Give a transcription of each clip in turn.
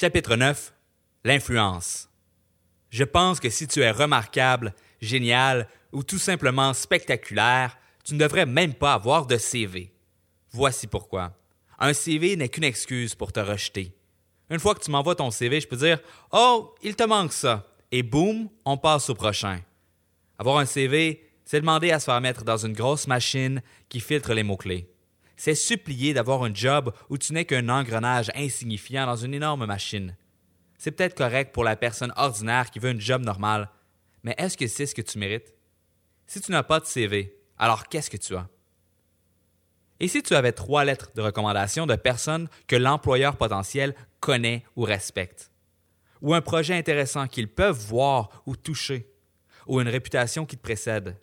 Chapitre 9 L'influence. Je pense que si tu es remarquable, génial ou tout simplement spectaculaire, tu ne devrais même pas avoir de CV. Voici pourquoi. Un CV n'est qu'une excuse pour te rejeter. Une fois que tu m'envoies ton CV, je peux dire Oh, il te manque ça. Et boum, on passe au prochain. Avoir un CV, c'est demander à se faire mettre dans une grosse machine qui filtre les mots-clés. C'est supplier d'avoir un job où tu n'es qu'un engrenage insignifiant dans une énorme machine. C'est peut-être correct pour la personne ordinaire qui veut un job normal, mais est-ce que c'est ce que tu mérites? Si tu n'as pas de CV, alors qu'est-ce que tu as? Et si tu avais trois lettres de recommandation de personnes que l'employeur potentiel connaît ou respecte? Ou un projet intéressant qu'ils peuvent voir ou toucher? Ou une réputation qui te précède?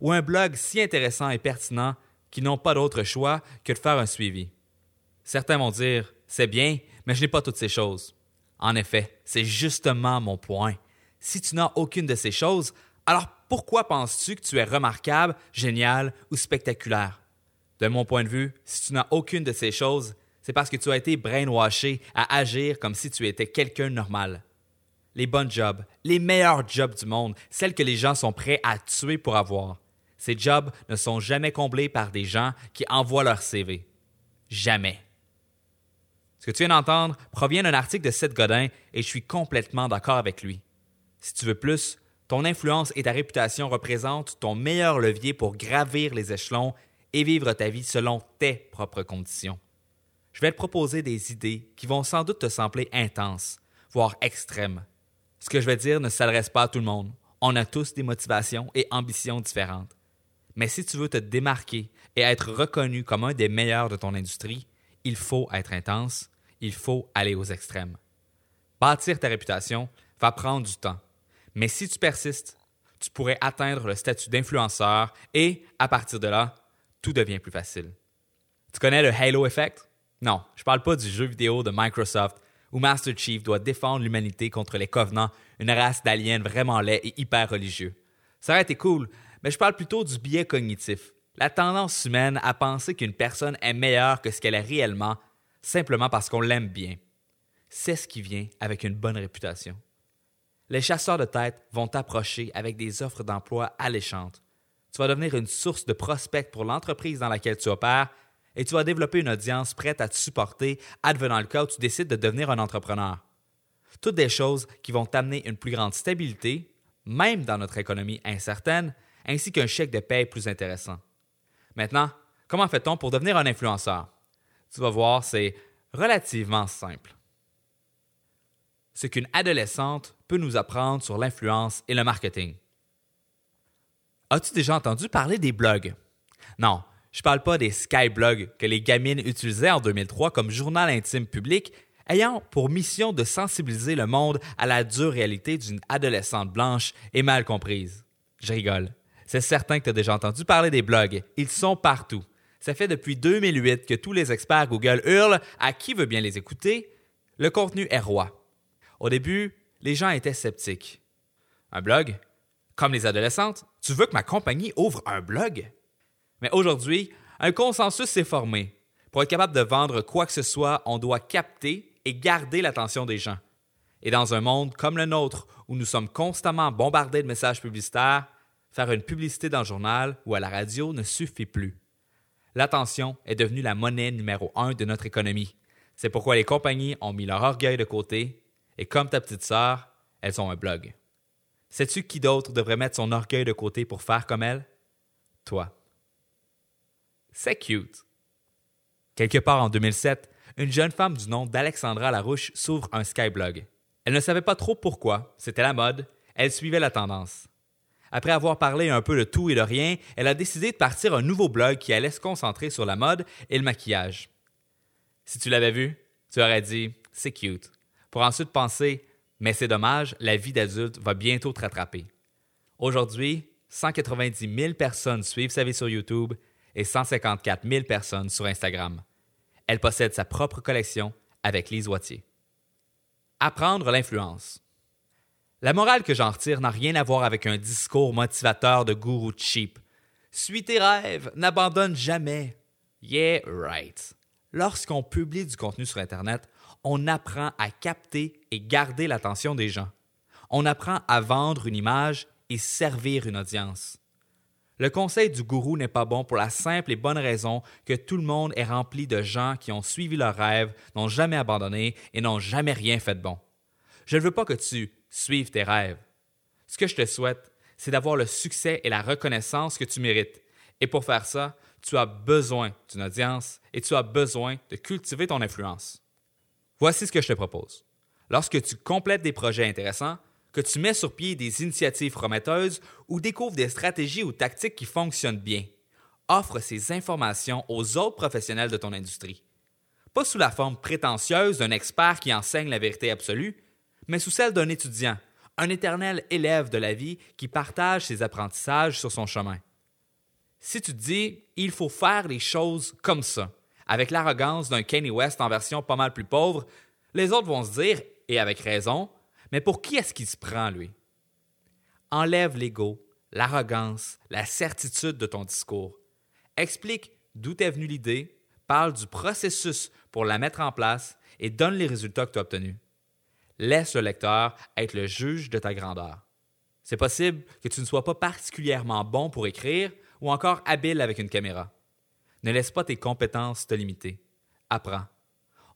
Ou un blog si intéressant et pertinent qu'ils n'ont pas d'autre choix que de faire un suivi? Certains vont dire, c'est bien, mais je n'ai pas toutes ces choses. En effet, c'est justement mon point. Si tu n'as aucune de ces choses, alors pourquoi penses-tu que tu es remarquable, génial ou spectaculaire? De mon point de vue, si tu n'as aucune de ces choses, c'est parce que tu as été brainwashé à agir comme si tu étais quelqu'un normal. Les bonnes jobs, les meilleurs jobs du monde, celles que les gens sont prêts à tuer pour avoir, ces jobs ne sont jamais comblés par des gens qui envoient leur CV. Jamais. Ce que tu viens d'entendre provient d'un article de Seth Godin et je suis complètement d'accord avec lui. Si tu veux plus, ton influence et ta réputation représentent ton meilleur levier pour gravir les échelons et vivre ta vie selon tes propres conditions. Je vais te proposer des idées qui vont sans doute te sembler intenses, voire extrêmes. Ce que je vais dire ne s'adresse pas à tout le monde. On a tous des motivations et ambitions différentes. Mais si tu veux te démarquer et être reconnu comme un des meilleurs de ton industrie, il faut être intense, il faut aller aux extrêmes. Bâtir ta réputation va prendre du temps. Mais si tu persistes, tu pourrais atteindre le statut d'influenceur et, à partir de là, tout devient plus facile. Tu connais le Halo Effect? Non, je ne parle pas du jeu vidéo de Microsoft où Master Chief doit défendre l'humanité contre les Covenants, une race d'aliens vraiment laids et hyper religieux. Ça aurait été cool, mais je parle plutôt du biais cognitif, la tendance humaine à penser qu'une personne est meilleure que ce qu'elle est réellement simplement parce qu'on l'aime bien. C'est ce qui vient avec une bonne réputation. Les chasseurs de tête vont t'approcher avec des offres d'emploi alléchantes. Tu vas devenir une source de prospects pour l'entreprise dans laquelle tu opères et tu vas développer une audience prête à te supporter, advenant le cas où tu décides de devenir un entrepreneur. Toutes des choses qui vont t'amener une plus grande stabilité, même dans notre économie incertaine, ainsi qu'un chèque de paie plus intéressant. Maintenant, comment fait-on pour devenir un influenceur? tu vas voir, c'est relativement simple. Ce qu'une adolescente peut nous apprendre sur l'influence et le marketing. As-tu déjà entendu parler des blogs? Non, je ne parle pas des skyblogs que les gamines utilisaient en 2003 comme journal intime public, ayant pour mission de sensibiliser le monde à la dure réalité d'une adolescente blanche et mal comprise. Je rigole. C'est certain que tu as déjà entendu parler des blogs. Ils sont partout. Ça fait depuis 2008 que tous les experts Google hurlent à qui veut bien les écouter. Le contenu est roi. Au début, les gens étaient sceptiques. Un blog? Comme les adolescentes, tu veux que ma compagnie ouvre un blog? Mais aujourd'hui, un consensus s'est formé. Pour être capable de vendre quoi que ce soit, on doit capter et garder l'attention des gens. Et dans un monde comme le nôtre, où nous sommes constamment bombardés de messages publicitaires, faire une publicité dans le journal ou à la radio ne suffit plus l'attention est devenue la monnaie numéro un de notre économie. C'est pourquoi les compagnies ont mis leur orgueil de côté et comme ta petite sœur, elles ont un blog. Sais-tu qui d'autre devrait mettre son orgueil de côté pour faire comme elle? Toi. C'est cute. Quelque part en 2007, une jeune femme du nom d'Alexandra Larouche s'ouvre un Skyblog. Elle ne savait pas trop pourquoi, c'était la mode, elle suivait la tendance. Après avoir parlé un peu de tout et de rien, elle a décidé de partir un nouveau blog qui allait se concentrer sur la mode et le maquillage. Si tu l'avais vu, tu aurais dit c'est cute. Pour ensuite penser mais c'est dommage, la vie d'adulte va bientôt te rattraper. Aujourd'hui, 190 000 personnes suivent sa vie sur YouTube et 154 000 personnes sur Instagram. Elle possède sa propre collection avec Lise Wattier. Apprendre l'influence. La morale que j'en retire n'a rien à voir avec un discours motivateur de gourou cheap. Suis tes rêves, n'abandonne jamais. Yeah, right. Lorsqu'on publie du contenu sur Internet, on apprend à capter et garder l'attention des gens. On apprend à vendre une image et servir une audience. Le conseil du gourou n'est pas bon pour la simple et bonne raison que tout le monde est rempli de gens qui ont suivi leurs rêves, n'ont jamais abandonné et n'ont jamais rien fait de bon. Je ne veux pas que tu suives tes rêves. Ce que je te souhaite, c'est d'avoir le succès et la reconnaissance que tu mérites. Et pour faire ça, tu as besoin d'une audience et tu as besoin de cultiver ton influence. Voici ce que je te propose. Lorsque tu complètes des projets intéressants, que tu mets sur pied des initiatives prometteuses ou découvres des stratégies ou tactiques qui fonctionnent bien, offre ces informations aux autres professionnels de ton industrie. Pas sous la forme prétentieuse d'un expert qui enseigne la vérité absolue, mais sous celle d'un étudiant, un éternel élève de la vie qui partage ses apprentissages sur son chemin. Si tu te dis, il faut faire les choses comme ça, avec l'arrogance d'un Kanye West en version pas mal plus pauvre, les autres vont se dire, et avec raison, mais pour qui est-ce qu'il se prend, lui? Enlève l'ego, l'arrogance, la certitude de ton discours. Explique d'où est venue l'idée, parle du processus pour la mettre en place et donne les résultats que tu as obtenus. Laisse le lecteur être le juge de ta grandeur. C'est possible que tu ne sois pas particulièrement bon pour écrire ou encore habile avec une caméra. Ne laisse pas tes compétences te limiter. Apprends.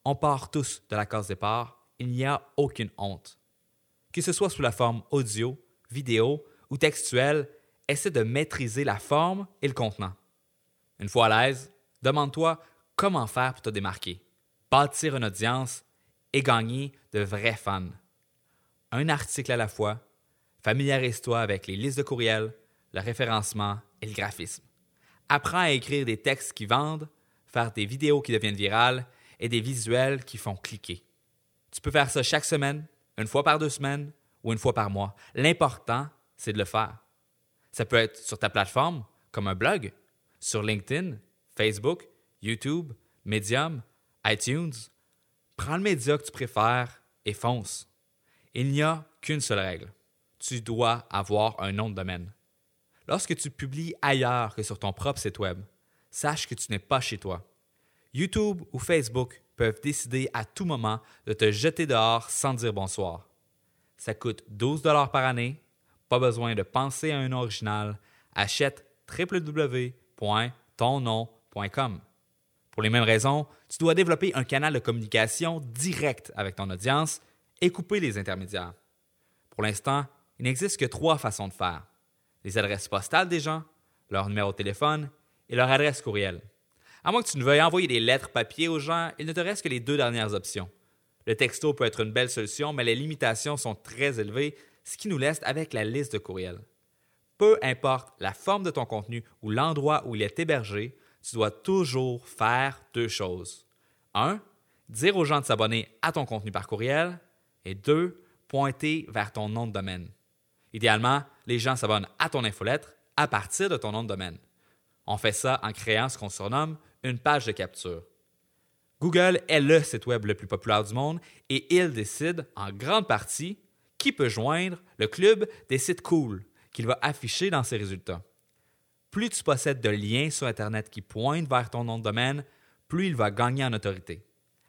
On part tous de la case départ. Il n'y a aucune honte. Que ce soit sous la forme audio, vidéo ou textuelle, essaie de maîtriser la forme et le contenant. Une fois à l'aise, demande-toi comment faire pour te démarquer, bâtir une audience et gagner de vrais fans. Un article à la fois, familiarise-toi avec les listes de courriels, le référencement et le graphisme. Apprends à écrire des textes qui vendent, faire des vidéos qui deviennent virales et des visuels qui font cliquer. Tu peux faire ça chaque semaine, une fois par deux semaines ou une fois par mois. L'important, c'est de le faire. Ça peut être sur ta plateforme, comme un blog, sur LinkedIn, Facebook, YouTube, Medium, iTunes. Prends le média que tu préfères et fonce. Il n'y a qu'une seule règle. Tu dois avoir un nom de domaine. Lorsque tu publies ailleurs que sur ton propre site Web, sache que tu n'es pas chez toi. YouTube ou Facebook peuvent décider à tout moment de te jeter dehors sans dire bonsoir. Ça coûte 12 par année, pas besoin de penser à un original, achète www.tonnom.com. Pour les mêmes raisons, tu dois développer un canal de communication direct avec ton audience et couper les intermédiaires. Pour l'instant, il n'existe que trois façons de faire les adresses postales des gens, leur numéro de téléphone et leur adresse courriel. À moins que tu ne veuilles envoyer des lettres papier aux gens, il ne te reste que les deux dernières options. Le texto peut être une belle solution, mais les limitations sont très élevées, ce qui nous laisse avec la liste de courriels. Peu importe la forme de ton contenu ou l'endroit où il est hébergé, tu dois toujours faire deux choses. Un, dire aux gens de s'abonner à ton contenu par courriel. Et deux, pointer vers ton nom de domaine. Idéalement, les gens s'abonnent à ton infolettre à partir de ton nom de domaine. On fait ça en créant ce qu'on surnomme une page de capture. Google est le site web le plus populaire du monde et il décide en grande partie qui peut joindre le club des sites cool qu'il va afficher dans ses résultats. Plus tu possèdes de liens sur Internet qui pointent vers ton nom de domaine, plus il va gagner en autorité.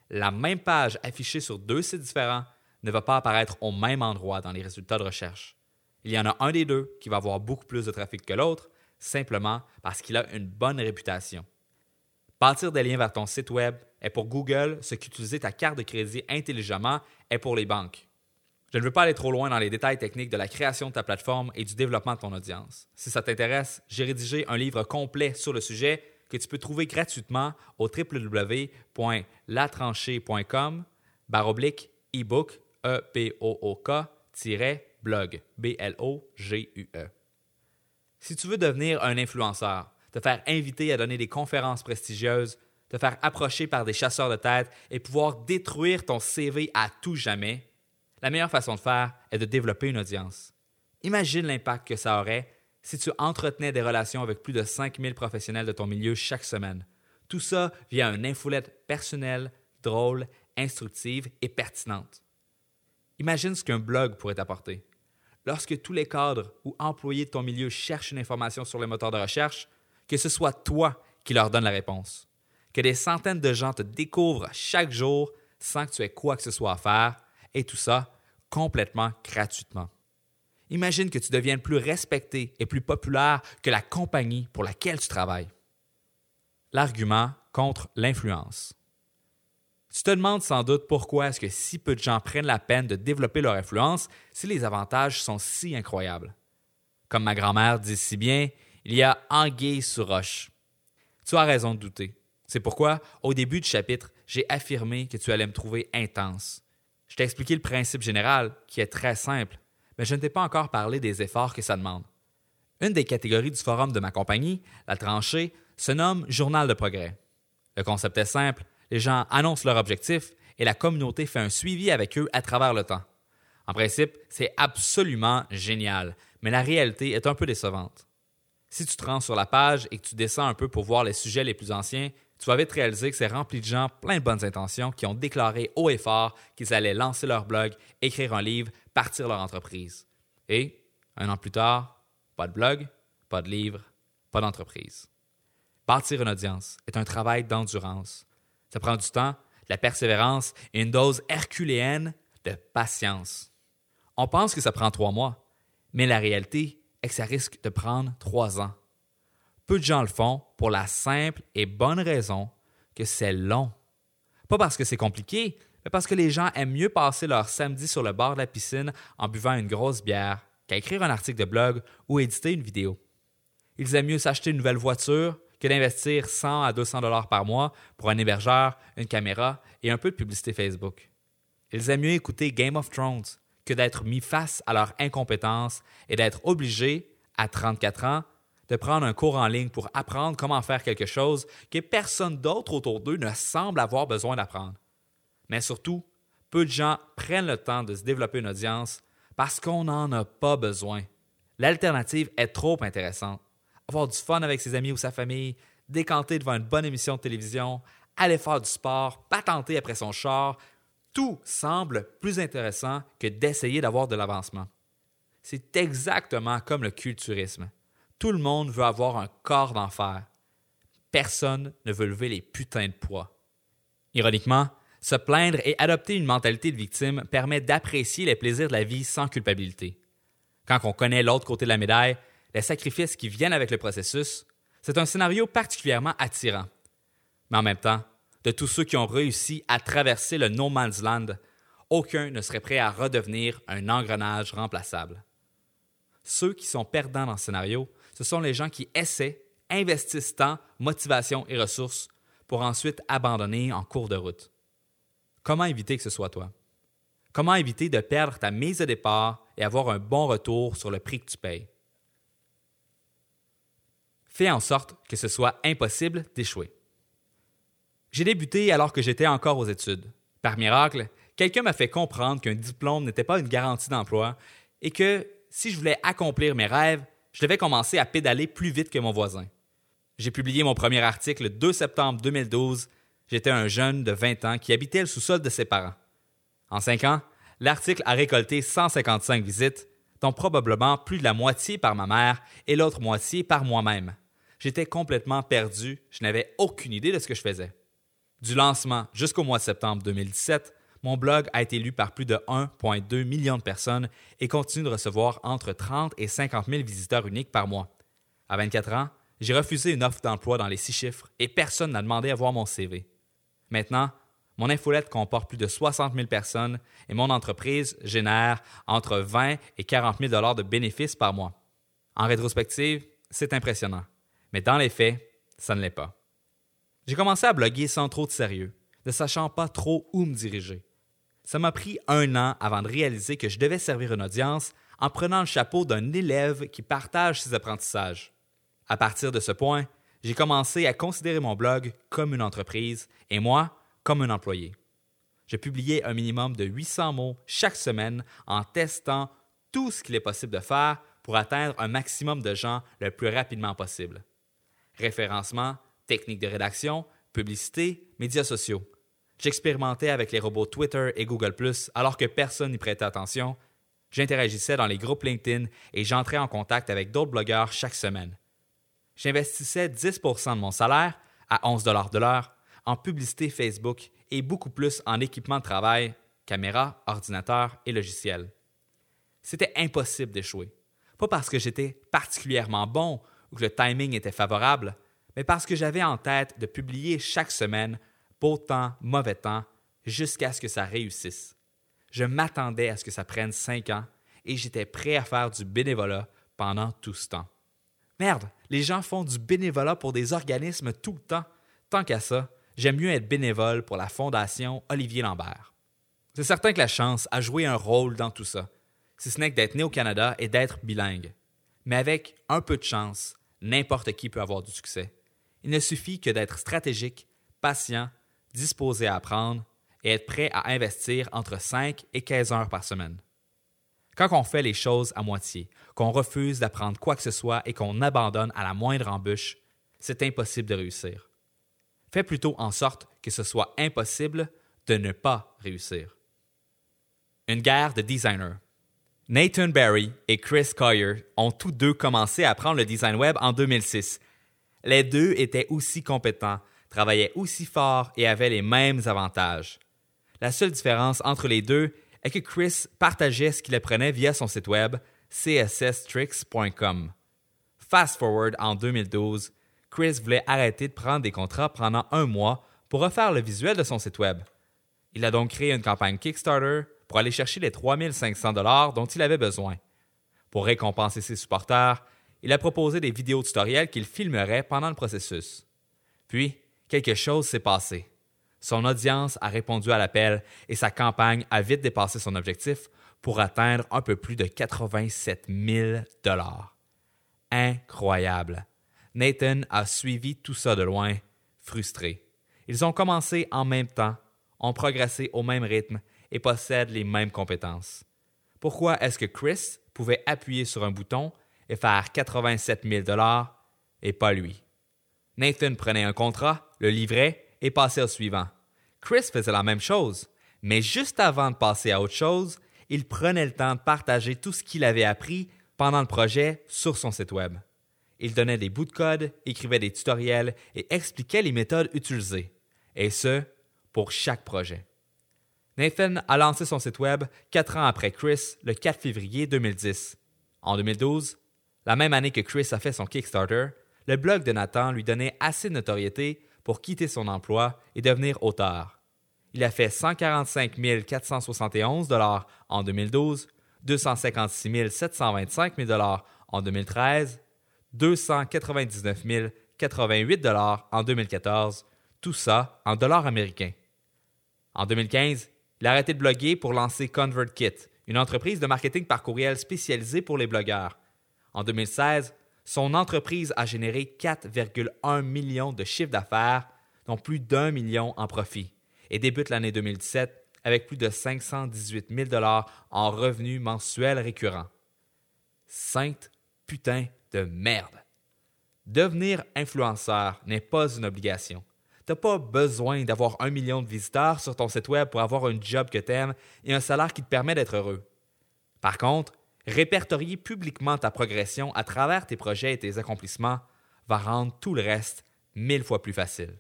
La même page affichée sur deux sites différents ne va pas apparaître au même endroit dans les résultats de recherche. Il y en a un des deux qui va avoir beaucoup plus de trafic que l'autre, simplement parce qu'il a une bonne réputation. Bâtir des liens vers ton site Web est pour Google ce qu'utiliser ta carte de crédit intelligemment est pour les banques. Je ne veux pas aller trop loin dans les détails techniques de la création de ta plateforme et du développement de ton audience. Si ça t'intéresse, j'ai rédigé un livre complet sur le sujet que tu peux trouver gratuitement au www.latranchée.com baroblique ebook e p o o k blog, B-L-O-G-U-E. Si tu veux devenir un influenceur, te faire inviter à donner des conférences prestigieuses, te faire approcher par des chasseurs de tête et pouvoir détruire ton CV à tout jamais, la meilleure façon de faire est de développer une audience. Imagine l'impact que ça aurait si tu entretenais des relations avec plus de 5000 professionnels de ton milieu chaque semaine. Tout ça via une infolette personnelle, drôle, instructive et pertinente. Imagine ce qu'un blog pourrait t'apporter. Lorsque tous les cadres ou employés de ton milieu cherchent une information sur les moteurs de recherche, que ce soit toi qui leur donne la réponse. Que des centaines de gens te découvrent chaque jour, sans que tu aies quoi que ce soit à faire, et tout ça complètement gratuitement. Imagine que tu deviennes plus respecté et plus populaire que la compagnie pour laquelle tu travailles. L'argument contre l'influence. Tu te demandes sans doute pourquoi est-ce que si peu de gens prennent la peine de développer leur influence si les avantages sont si incroyables. Comme ma grand-mère dit si bien, il y a anguille sous roche. Tu as raison de douter. C'est pourquoi, au début du chapitre, j'ai affirmé que tu allais me trouver intense. Je t'ai expliqué le principe général, qui est très simple, mais je ne t'ai pas encore parlé des efforts que ça demande. Une des catégories du forum de ma compagnie, la tranchée, se nomme Journal de progrès. Le concept est simple, les gens annoncent leur objectif et la communauté fait un suivi avec eux à travers le temps. En principe, c'est absolument génial, mais la réalité est un peu décevante. Si tu te rends sur la page et que tu descends un peu pour voir les sujets les plus anciens, tu vas vite réaliser que c'est rempli de gens plein de bonnes intentions qui ont déclaré haut et fort qu'ils allaient lancer leur blog, écrire un livre, partir leur entreprise. Et, un an plus tard, pas de blog, pas de livre, pas d'entreprise. Bâtir une audience est un travail d'endurance. Ça prend du temps, de la persévérance et une dose herculéenne de patience. On pense que ça prend trois mois, mais la réalité est que ça risque de prendre trois ans. Peu de gens le font pour la simple et bonne raison que c'est long. Pas parce que c'est compliqué, mais parce que les gens aiment mieux passer leur samedi sur le bord de la piscine en buvant une grosse bière qu'à écrire un article de blog ou éditer une vidéo. Ils aiment mieux s'acheter une nouvelle voiture que d'investir 100 à 200 dollars par mois pour un hébergeur, une caméra et un peu de publicité Facebook. Ils aiment mieux écouter Game of Thrones que d'être mis face à leur incompétence et d'être obligés, à 34 ans, de prendre un cours en ligne pour apprendre comment faire quelque chose que personne d'autre autour d'eux ne semble avoir besoin d'apprendre. Mais surtout, peu de gens prennent le temps de se développer une audience parce qu'on n'en a pas besoin. L'alternative est trop intéressante avoir du fun avec ses amis ou sa famille, décanter devant une bonne émission de télévision, aller faire du sport, patenter après son char, tout semble plus intéressant que d'essayer d'avoir de l'avancement. C'est exactement comme le culturisme. Tout le monde veut avoir un corps d'enfer. Personne ne veut lever les putains de poids. Ironiquement, se plaindre et adopter une mentalité de victime permet d'apprécier les plaisirs de la vie sans culpabilité. Quand on connaît l'autre côté de la médaille, les sacrifices qui viennent avec le processus, c'est un scénario particulièrement attirant. Mais en même temps, de tous ceux qui ont réussi à traverser le no man's land, aucun ne serait prêt à redevenir un engrenage remplaçable. Ceux qui sont perdants dans ce scénario, ce sont les gens qui essaient, investissent temps, motivation et ressources pour ensuite abandonner en cours de route. Comment éviter que ce soit toi? Comment éviter de perdre ta mise de départ et avoir un bon retour sur le prix que tu payes? fait en sorte que ce soit impossible d'échouer. J'ai débuté alors que j'étais encore aux études. Par miracle, quelqu'un m'a fait comprendre qu'un diplôme n'était pas une garantie d'emploi et que si je voulais accomplir mes rêves, je devais commencer à pédaler plus vite que mon voisin. J'ai publié mon premier article le 2 septembre 2012. J'étais un jeune de 20 ans qui habitait le sous-sol de ses parents. En cinq ans, l'article a récolté 155 visites, dont probablement plus de la moitié par ma mère et l'autre moitié par moi-même. J'étais complètement perdu, je n'avais aucune idée de ce que je faisais. Du lancement jusqu'au mois de septembre 2017, mon blog a été lu par plus de 1,2 million de personnes et continue de recevoir entre 30 et 50 000 visiteurs uniques par mois. À 24 ans, j'ai refusé une offre d'emploi dans les six chiffres et personne n'a demandé à voir mon CV. Maintenant, mon infolette comporte plus de 60 000 personnes et mon entreprise génère entre 20 et 40 000 dollars de bénéfices par mois. En rétrospective, c'est impressionnant. Mais dans les faits, ça ne l'est pas. J'ai commencé à bloguer sans trop de sérieux, ne sachant pas trop où me diriger. Ça m'a pris un an avant de réaliser que je devais servir une audience en prenant le chapeau d'un élève qui partage ses apprentissages. À partir de ce point, j'ai commencé à considérer mon blog comme une entreprise et moi comme un employé. Je publiais un minimum de 800 mots chaque semaine en testant tout ce qu'il est possible de faire pour atteindre un maximum de gens le plus rapidement possible référencement, techniques de rédaction, publicité, médias sociaux. J'expérimentais avec les robots Twitter et Google ⁇ alors que personne n'y prêtait attention. J'interagissais dans les groupes LinkedIn et j'entrais en contact avec d'autres blogueurs chaque semaine. J'investissais 10% de mon salaire, à 11 de l'heure, en publicité Facebook et beaucoup plus en équipement de travail, caméra, ordinateur et logiciel. C'était impossible d'échouer. Pas parce que j'étais particulièrement bon ou que le timing était favorable, mais parce que j'avais en tête de publier chaque semaine, beau temps, mauvais temps, jusqu'à ce que ça réussisse. Je m'attendais à ce que ça prenne cinq ans et j'étais prêt à faire du bénévolat pendant tout ce temps. Merde, les gens font du bénévolat pour des organismes tout le temps. Tant qu'à ça, j'aime mieux être bénévole pour la Fondation Olivier Lambert. C'est certain que la chance a joué un rôle dans tout ça, si ce n'est que d'être né au Canada et d'être bilingue. Mais avec un peu de chance, n'importe qui peut avoir du succès. Il ne suffit que d'être stratégique, patient, disposé à apprendre et être prêt à investir entre 5 et 15 heures par semaine. Quand on fait les choses à moitié, qu'on refuse d'apprendre quoi que ce soit et qu'on abandonne à la moindre embûche, c'est impossible de réussir. Fais plutôt en sorte que ce soit impossible de ne pas réussir. Une guerre de designers. Nathan Barry et Chris Coyer ont tous deux commencé à apprendre le design web en 2006. Les deux étaient aussi compétents, travaillaient aussi fort et avaient les mêmes avantages. La seule différence entre les deux est que Chris partageait ce qu'il apprenait via son site web csstricks.com. Fast forward en 2012, Chris voulait arrêter de prendre des contrats pendant un mois pour refaire le visuel de son site web. Il a donc créé une campagne Kickstarter pour aller chercher les 3500 dollars dont il avait besoin. Pour récompenser ses supporters, il a proposé des vidéos tutoriels qu'il filmerait pendant le processus. Puis, quelque chose s'est passé. Son audience a répondu à l'appel et sa campagne a vite dépassé son objectif pour atteindre un peu plus de 87 000 dollars. Incroyable. Nathan a suivi tout ça de loin, frustré. Ils ont commencé en même temps, ont progressé au même rythme et possèdent les mêmes compétences. Pourquoi est-ce que Chris pouvait appuyer sur un bouton et faire 87 000 dollars et pas lui? Nathan prenait un contrat, le livrait et passait au suivant. Chris faisait la même chose, mais juste avant de passer à autre chose, il prenait le temps de partager tout ce qu'il avait appris pendant le projet sur son site web. Il donnait des bouts de code, écrivait des tutoriels et expliquait les méthodes utilisées, et ce, pour chaque projet. Nathan a lancé son site web quatre ans après Chris, le 4 février 2010. En 2012, la même année que Chris a fait son Kickstarter, le blog de Nathan lui donnait assez de notoriété pour quitter son emploi et devenir auteur. Il a fait 145 471 en 2012, 256 725 000 en 2013, 299 088 en 2014, tout ça en dollars américains. En 2015, il a arrêté de bloguer pour lancer ConvertKit, une entreprise de marketing par courriel spécialisée pour les blogueurs. En 2016, son entreprise a généré 4,1 millions de chiffres d'affaires, dont plus d'un million en profit, et débute l'année 2017 avec plus de 518 000 en revenus mensuels récurrents. Sainte putain de merde. Devenir influenceur n'est pas une obligation. Tu n'as pas besoin d'avoir un million de visiteurs sur ton site web pour avoir un job que tu aimes et un salaire qui te permet d'être heureux. Par contre, Répertorier publiquement ta progression à travers tes projets et tes accomplissements va rendre tout le reste mille fois plus facile.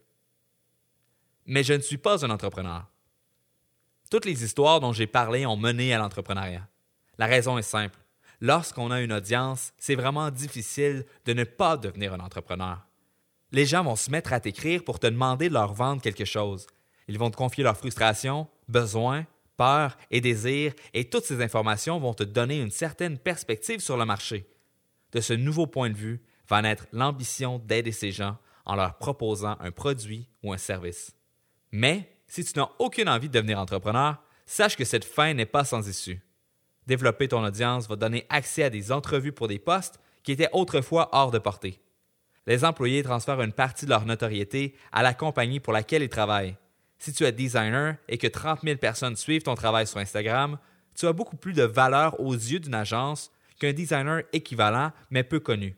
Mais je ne suis pas un entrepreneur. Toutes les histoires dont j'ai parlé ont mené à l'entrepreneuriat. La raison est simple. Lorsqu'on a une audience, c'est vraiment difficile de ne pas devenir un entrepreneur. Les gens vont se mettre à t'écrire pour te demander de leur vendre quelque chose. Ils vont te confier leurs frustrations, besoins, peur et désir, et toutes ces informations vont te donner une certaine perspective sur le marché. De ce nouveau point de vue va naître l'ambition d'aider ces gens en leur proposant un produit ou un service. Mais si tu n'as aucune envie de devenir entrepreneur, sache que cette fin n'est pas sans issue. Développer ton audience va donner accès à des entrevues pour des postes qui étaient autrefois hors de portée. Les employés transfèrent une partie de leur notoriété à la compagnie pour laquelle ils travaillent si tu es designer et que 30 000 personnes suivent ton travail sur Instagram, tu as beaucoup plus de valeur aux yeux d'une agence qu'un designer équivalent mais peu connu.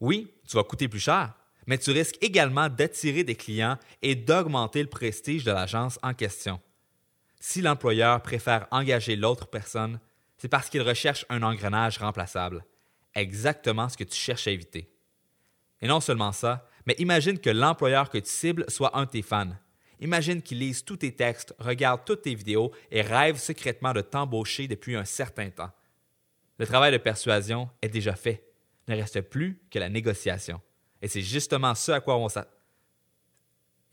Oui, tu vas coûter plus cher, mais tu risques également d'attirer des clients et d'augmenter le prestige de l'agence en question. Si l'employeur préfère engager l'autre personne, c'est parce qu'il recherche un engrenage remplaçable, exactement ce que tu cherches à éviter. Et non seulement ça, mais imagine que l'employeur que tu cibles soit un de tes fans Imagine qu'ils lisent tous tes textes, regardent toutes tes vidéos et rêvent secrètement de t'embaucher depuis un certain temps. Le travail de persuasion est déjà fait. Il ne reste plus que la négociation. Et c'est justement ce à quoi on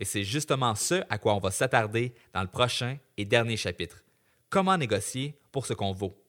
et c'est justement ce à quoi on va s'attarder dans le prochain et dernier chapitre. Comment négocier pour ce qu'on vaut?